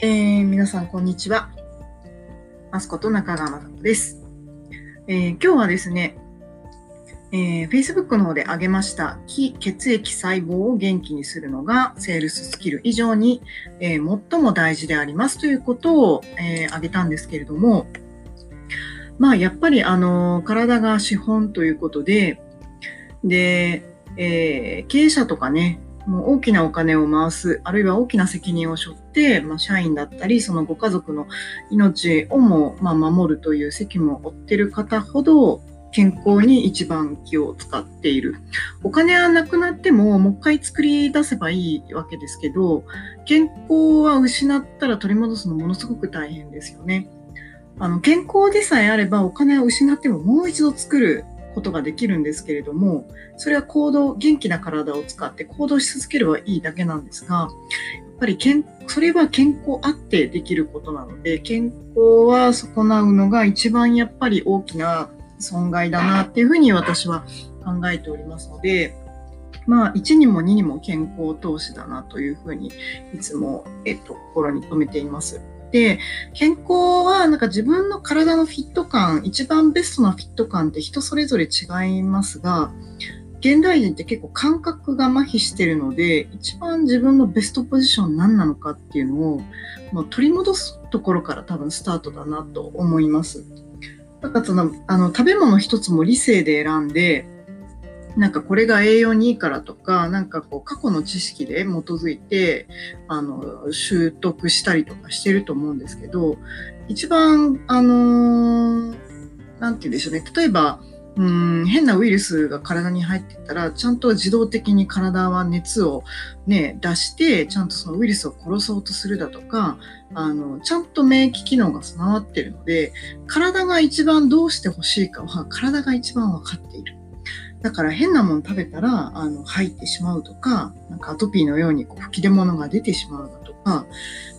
えー、皆さん、こんにちは。マスコと中川雅子です、えー、今日はですね、えー、Facebook の方で挙げました非血液細胞を元気にするのがセールススキル以上に、えー、最も大事でありますということを、えー、挙げたんですけれども、まあやっぱりあの体が資本ということで、で、え、経営者とかね、もう大きなお金を回す、あるいは大きな責任を背負って、まあ、社員だったり、そのご家族の命をも、まあ、守るという責務を負ってる方ほど、健康に一番気を使っている。お金はなくなっても、もう一回作り出せばいいわけですけど、健康は失ったら取り戻すのものすごく大変ですよね。あの健康でさえあればお金を失ってももう一度作ることができるんですけれども、それは行動、元気な体を使って行動し続ければいいだけなんですが、やっぱり健それは健康あってできることなので、健康は損なうのが一番やっぱり大きな損害だなっていうふうに私は考えておりますので、まあ、1にも2にも健康投資だなというふうにいつも、えっと、心に留めています。で、健康はなんか自分の体のフィット感、一番ベストなフィット感って人それぞれ違いますが、現代人って結構感覚が麻痺してるので、一番自分のベストポジション何なのかっていうのを、もう取り戻すところから多分スタートだなと思います。だからその、あの、食べ物一つも理性で選んで、なんかこれが栄養にいいからとか、なんかこう過去の知識で基づいて、あの、習得したりとかしてると思うんですけど、一番、あのー、なんて言うんでしょうね。例えば、うん変なウイルスが体に入ってたら、ちゃんと自動的に体は熱をね、出して、ちゃんとそのウイルスを殺そうとするだとか、あの、ちゃんと免疫機能が備わってるので、体が一番どうしてほしいかは、体が一番わかっている。だから変なもの食べたら、あの、入ってしまうとか、なんかアトピーのようにこう吹き出物が出てしまうだとか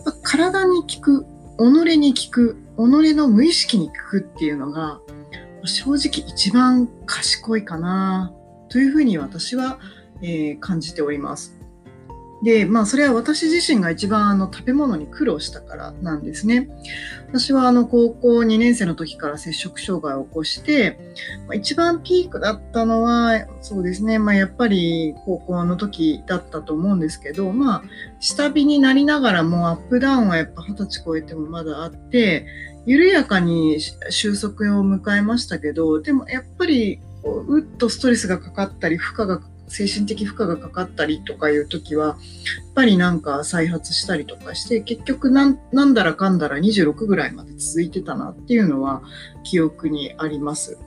ま、体に効く、己に効く、己の無意識に効くっていうのが、正直一番賢いかな、というふうに私は、えー、感じております。で、まあ、それは私自身が一番あの食べ物に苦労したからなんですね。私はあの高校2年生の時から摂食障害を起こして、まあ、一番ピークだったのは、そうですね、まあ、やっぱり高校の時だったと思うんですけど、まあ、下火になりながらもアップダウンはやっぱ二十歳超えてもまだあって、緩やかに収束を迎えましたけど、でもやっぱりうっとストレスがかかったり、負荷がか精神的負荷がかかったりとかいう時は、やっぱりなんか再発したりとかして、結局なんなんだらかんだら26ぐらいまで続いてたなっていうのは記憶にあります。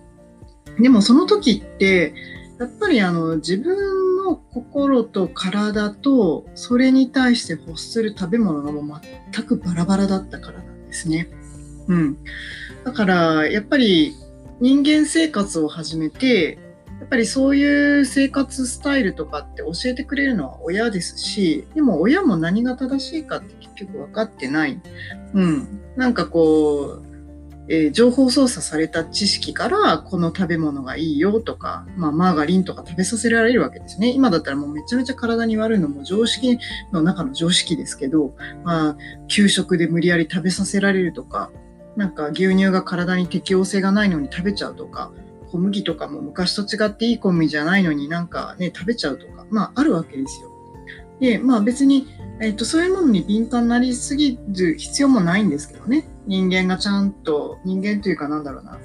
でもその時って、やっぱりあの自分の心と体とそれに対して欲する食べ物がもう全くバラバラだったからなんですね。うん。だからやっぱり人間生活を始めてぱりそういう生活スタイルとかって教えてくれるのは親ですし、でも親も何が正しいかって結局分かってない。うん。なんかこう、えー、情報操作された知識からこの食べ物がいいよとか、まあ、マーガリンとか食べさせられるわけですね。今だったらもうめちゃめちゃ体に悪いのも常識の中の常識ですけど、まあ、給食で無理やり食べさせられるとか、なんか牛乳が体に適応性がないのに食べちゃうとか、小麦とかも昔と違っていい小麦じゃないのになんかね、食べちゃうとか、まああるわけですよ。で、まあ別に、えっ、と、そういうものに敏感になりすぎる必要もないんですけどね。人間がちゃんと、人間というかなんだろうな。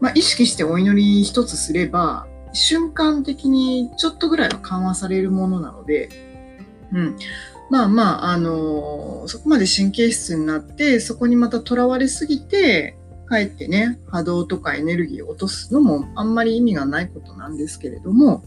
まあ意識してお祈り一つすれば、瞬間的にちょっとぐらいは緩和されるものなので、うん。まあまあ、あのー、そこまで神経質になって、そこにまた囚われすぎて、かえってね、波動とかエネルギーを落とすのもあんまり意味がないことなんですけれども、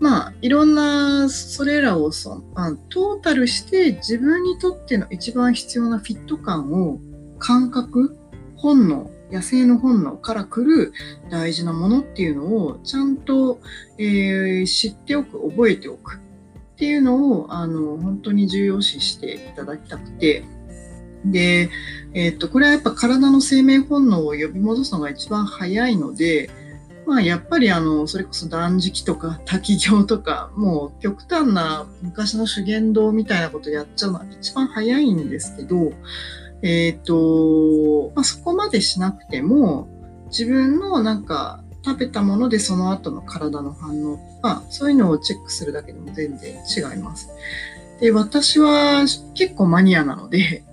まあ、いろんな、それらをそあトータルして自分にとっての一番必要なフィット感を感覚、本能、野生の本能から来る大事なものっていうのをちゃんと、えー、知っておく、覚えておく。っていうのをあの本当に重要視していただきたくて、で、えっと、これはやっぱ体の生命本能を呼び戻すのが一番早いので、まあ、やっぱりあのそれこそ断食とか 滝行とかもう極端な昔の修験道みたいなことやっちゃうのは一番早いんですけど、えっ、ー、と、まあ、そこまでしなくても自分のなんか食べたものでその後の体の反応とかそういうのをチェックするだけでも全然違います。で私は結構マニアなので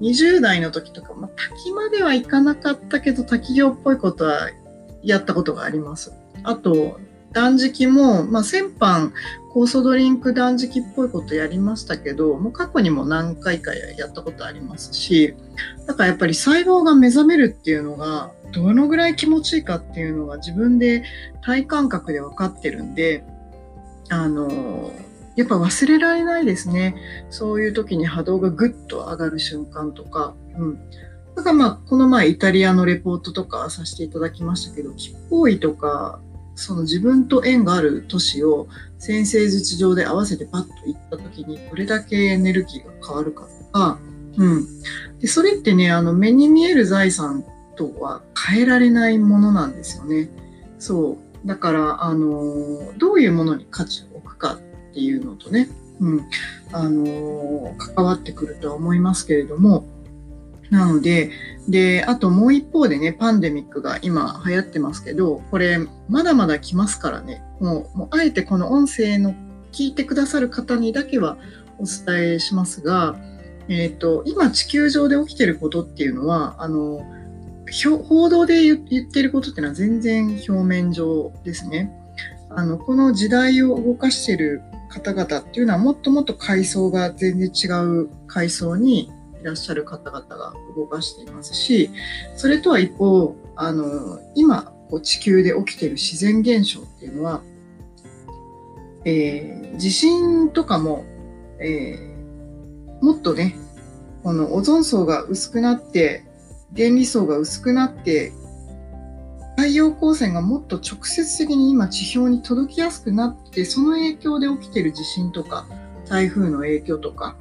20代の時とか、まあ、滝まではいかなかったけど滝行っぽいことはやったことがあります。あと、断食も、まあ、先般、酵素ドリンク断食っぽいことやりましたけど、もう過去にも何回かやったことありますし、だからやっぱり細胞が目覚めるっていうのが、どのぐらい気持ちいいかっていうのが自分で体感覚で分かってるんで、あの、やっぱ忘れられないですね。そういう時に波動がぐっと上がる瞬間とか、うん。だからまあ、この前イタリアのレポートとかさせていただきましたけど、吉報位とか、その自分と縁がある都市を先生術上で合わせてパッと行った時にどれだけエネルギーが変わるかとか、うん。で、それってね、あの、目に見える財産とは変えられないものなんですよね。そう。だから、あの、どういうものに価値を置くかっていうのとね、うん、あの、関わってくるとは思いますけれども、なので、で、あともう一方でね、パンデミックが今流行ってますけど、これまだまだ来ますからね、もう、もうあえてこの音声の聞いてくださる方にだけはお伝えしますが、えっ、ー、と、今地球上で起きてることっていうのは、あの、報道で言ってることっていうのは全然表面上ですね。あの、この時代を動かしてる方々っていうのはもっともっと階層が全然違う階層にいらっしゃる方々が動かしていますし、それとは一方、あの、今、こう地球で起きてる自然現象っていうのは、えー、地震とかも、えー、もっとね、このオゾン層が薄くなって、電離層が薄くなって、太陽光線がもっと直接的に今地表に届きやすくなって、その影響で起きてる地震とか、台風の影響とか、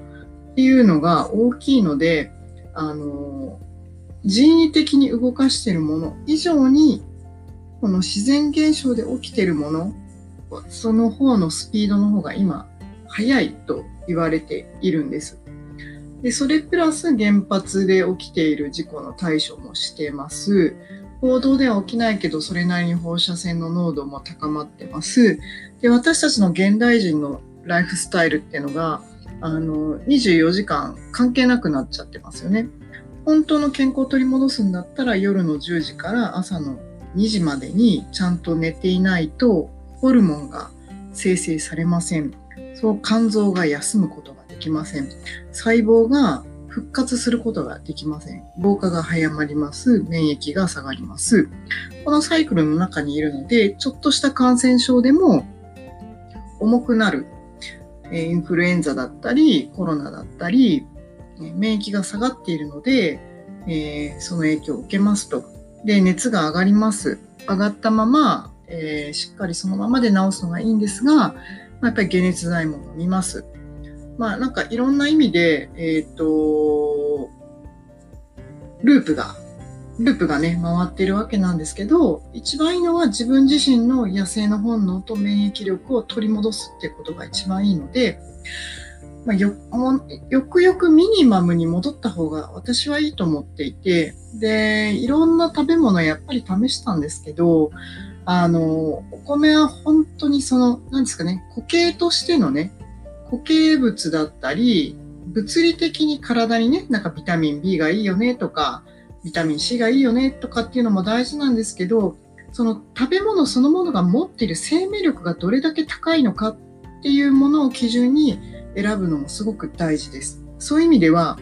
っていうのが大きいので、あの、人為的に動かしてるもの以上に、この自然現象で起きてるもの、その方のスピードの方が今、速いと言われているんです。で、それプラス原発で起きている事故の対処もしてます。報道では起きないけど、それなりに放射線の濃度も高まってます。で、私たちの現代人のライフスタイルっていうのが、あの、24時間関係なくなっちゃってますよね。本当の健康を取り戻すんだったら夜の10時から朝の2時までにちゃんと寝ていないとホルモンが生成されません。そう肝臓が休むことができません。細胞が復活することができません。老化が早まります。免疫が下がります。このサイクルの中にいるので、ちょっとした感染症でも重くなるインフルエンザだったり、コロナだったり、免疫が下がっているので、え、その影響を受けますと。で、熱が上がります。上がったまま、え、しっかりそのままで治すのがいいんですが、まあ、やっぱり解熱剤も飲みます。まあなんかいろんな意味で、えっ、ー、と、ループがループがね、回ってるわけなんですけど、一番いいのは自分自身の野生の本能と免疫力を取り戻すってことが一番いいので、まあ、よよくよくミニマムに戻った方が私はいいと思っていて、で、いろんな食べ物やっぱり試したんですけど、あの、お米は本当にその、何ですかね、固形としてのね、固形物だったり、物理的に体にね、なんかビタミン B がいいよねとか、ビタミン C がいいよねとかっていうのも大事なんですけど、その食べ物そのものが持っている生命力がどれだけ高いのかっていうものを基準に選ぶのもすごく大事です。そういう意味では、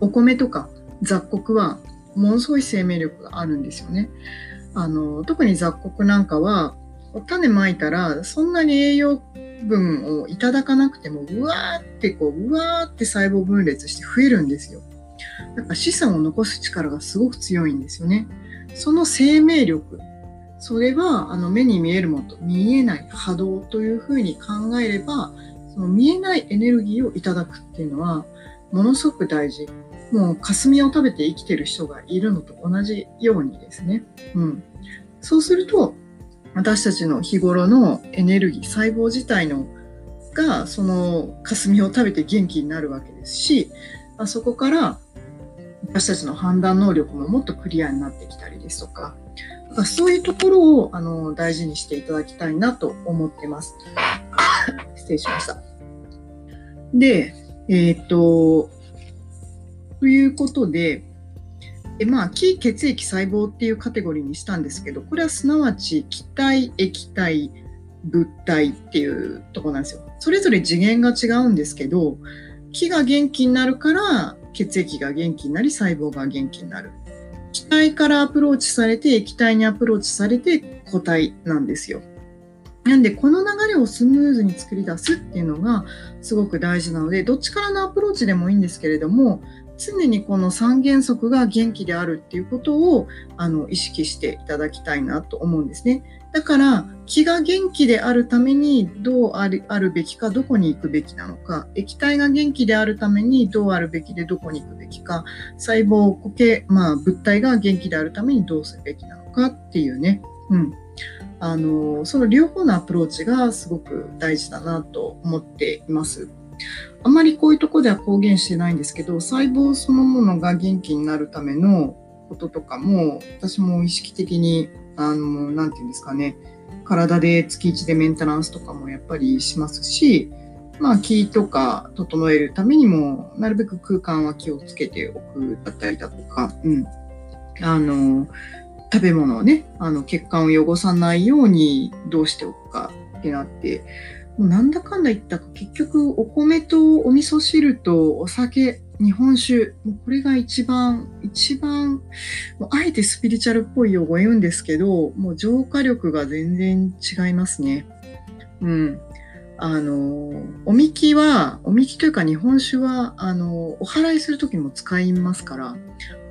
お米とか雑穀はものすごい生命力があるんですよね。あの特に雑穀なんかは種まいたらそんなに栄養分をいただかなくてもうわーってこううわーって細胞分裂して増えるんですよ。やっぱ資産を残す力がすごく強いんですよね。その生命力、それはあの目に見えるものと見えない波動というふうに考えれば、その見えないエネルギーをいただくっていうのはものすごく大事。もう霞を食べて生きてる人がいるのと同じようにですね。うん。そうすると、私たちの日頃のエネルギー、細胞自体のが、その霞を食べて元気になるわけですし、あそこから私たちの判断能力ももっとクリアになってきたりですとか、かそういうところをあの大事にしていただきたいなと思ってます。失礼しました。で、えっ、と、ということで、でまあ、非血液細胞っていうカテゴリーにしたんですけど、これはすなわち気体、液体、物体っていうとこなんですよ。それぞれ次元が違うんですけど、気が元気になるから血液が元気になり細胞が元気になる。気体からアプローチされて液体にアプローチされて固体なんですよ。なんでこの流れをスムーズに作り出すっていうのがすごく大事なのでどっちからのアプローチでもいいんですけれども常にこの三原則が元気であるっていうことをあの意識していただきたいなと思うんですね。だから気が元気であるためにどうあるべきかどこに行くべきなのか液体が元気であるためにどうあるべきでどこに行くべきか細胞固形、まあ、物体が元気であるためにどうすべきなのかっていうね、うん、あのその両方のアプローチがすごく大事だなと思っています。あまりこういうとこでは公言してないんですけど細胞そのものが元気になるためのこととかも私も意識的にあの、なんていうんですかね、体で月1でメンテナンスとかもやっぱりしますし、まあ気とか整えるためにも、なるべく空間は気をつけておくだったりだとか、うん。あの、食べ物をね、あの血管を汚さないようにどうしておくかってなって、もうなんだかんだ言ったか結局お米とお味噌汁とお酒日本酒、もうこれが一番、一番、もうあえてスピリチュアルっぽい用語を言うんですけど、もう浄化力が全然違いますね。うん。あの、おみきは、おみきというか日本酒は、あの、お祓いするときも使いますから、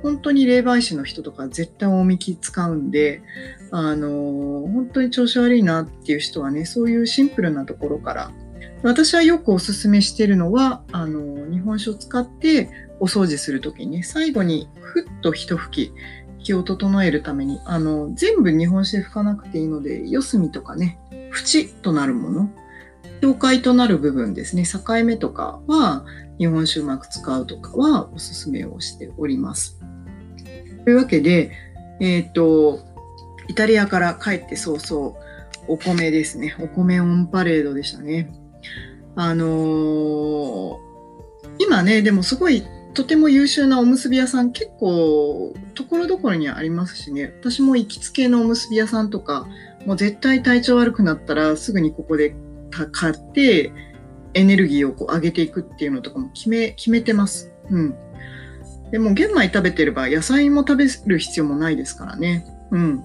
本当に霊媒師の人とか絶対おみき使うんで、あの、本当に調子悪いなっていう人はね、そういうシンプルなところから私はよくおすすめしてるのは、あの、日本酒を使ってお掃除するときに、最後にふっと一吹き、気を整えるために、あの、全部日本酒で拭かなくていいので、四隅とかね、縁となるもの、境界となる部分ですね、境目とかは、日本酒うまく使うとかはおすすめをしております。というわけで、えっ、ー、と、イタリアから帰って早々、お米ですね。お米オンパレードでしたね。あのー、今ね、でもすごいとても優秀なおむすび屋さん結構ところどころにありますしね、私も行きつけのおむすび屋さんとか、もう絶対体調悪くなったらすぐにここで買ってエネルギーをこう上げていくっていうのとかも決め、決めてます。うん。でも玄米食べてれば野菜も食べる必要もないですからね。うん。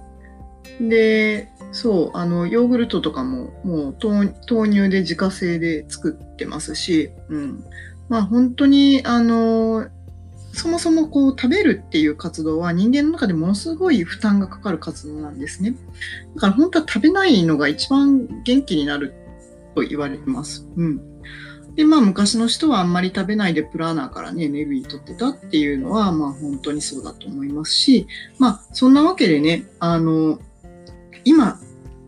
で、そう、あの、ヨーグルトとかも、もう豆乳で自家製で作ってますし、うん。まあ本当に、あの、そもそもこう食べるっていう活動は人間の中でものすごい負担がかかる活動なんですね。だから本当は食べないのが一番元気になると言われます。うん。で、まあ昔の人はあんまり食べないでプラーナーからね、エネルギー取ってたっていうのは、まあ本当にそうだと思いますし、まあそんなわけでね、あの、今、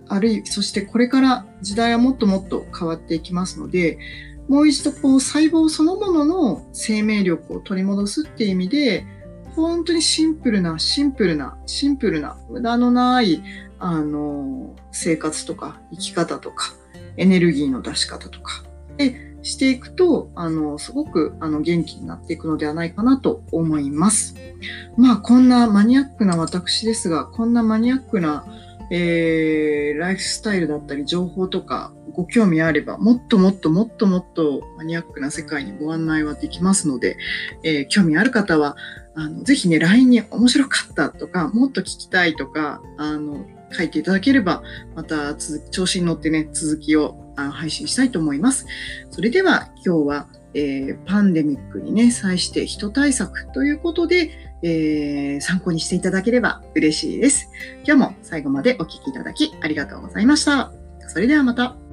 あるい、そしてこれから時代はもっともっと変わっていきますので、もう一度こう細胞そのものの生命力を取り戻すっていう意味で、本当にシンプルな、シンプルな、シンプルな、無駄のない、あの、生活とか生き方とか、エネルギーの出し方とか、で、していくと、あの、すごく、あの、元気になっていくのではないかなと思います。まあ、こんなマニアックな私ですが、こんなマニアックな、えー、ライフスタイルだったり情報とかご興味あればもっともっともっともっとマニアックな世界にご案内はできますので、えー、興味ある方はあのぜひね LINE に面白かったとかもっと聞きたいとかあの書いていただければまた調子に乗ってね続きを配信したいと思います。それでは今日は、えー、パンデミックにね際して人対策ということでえー、参考にしていただければ嬉しいです。今日も最後までお聴きいただきありがとうございました。それではまた。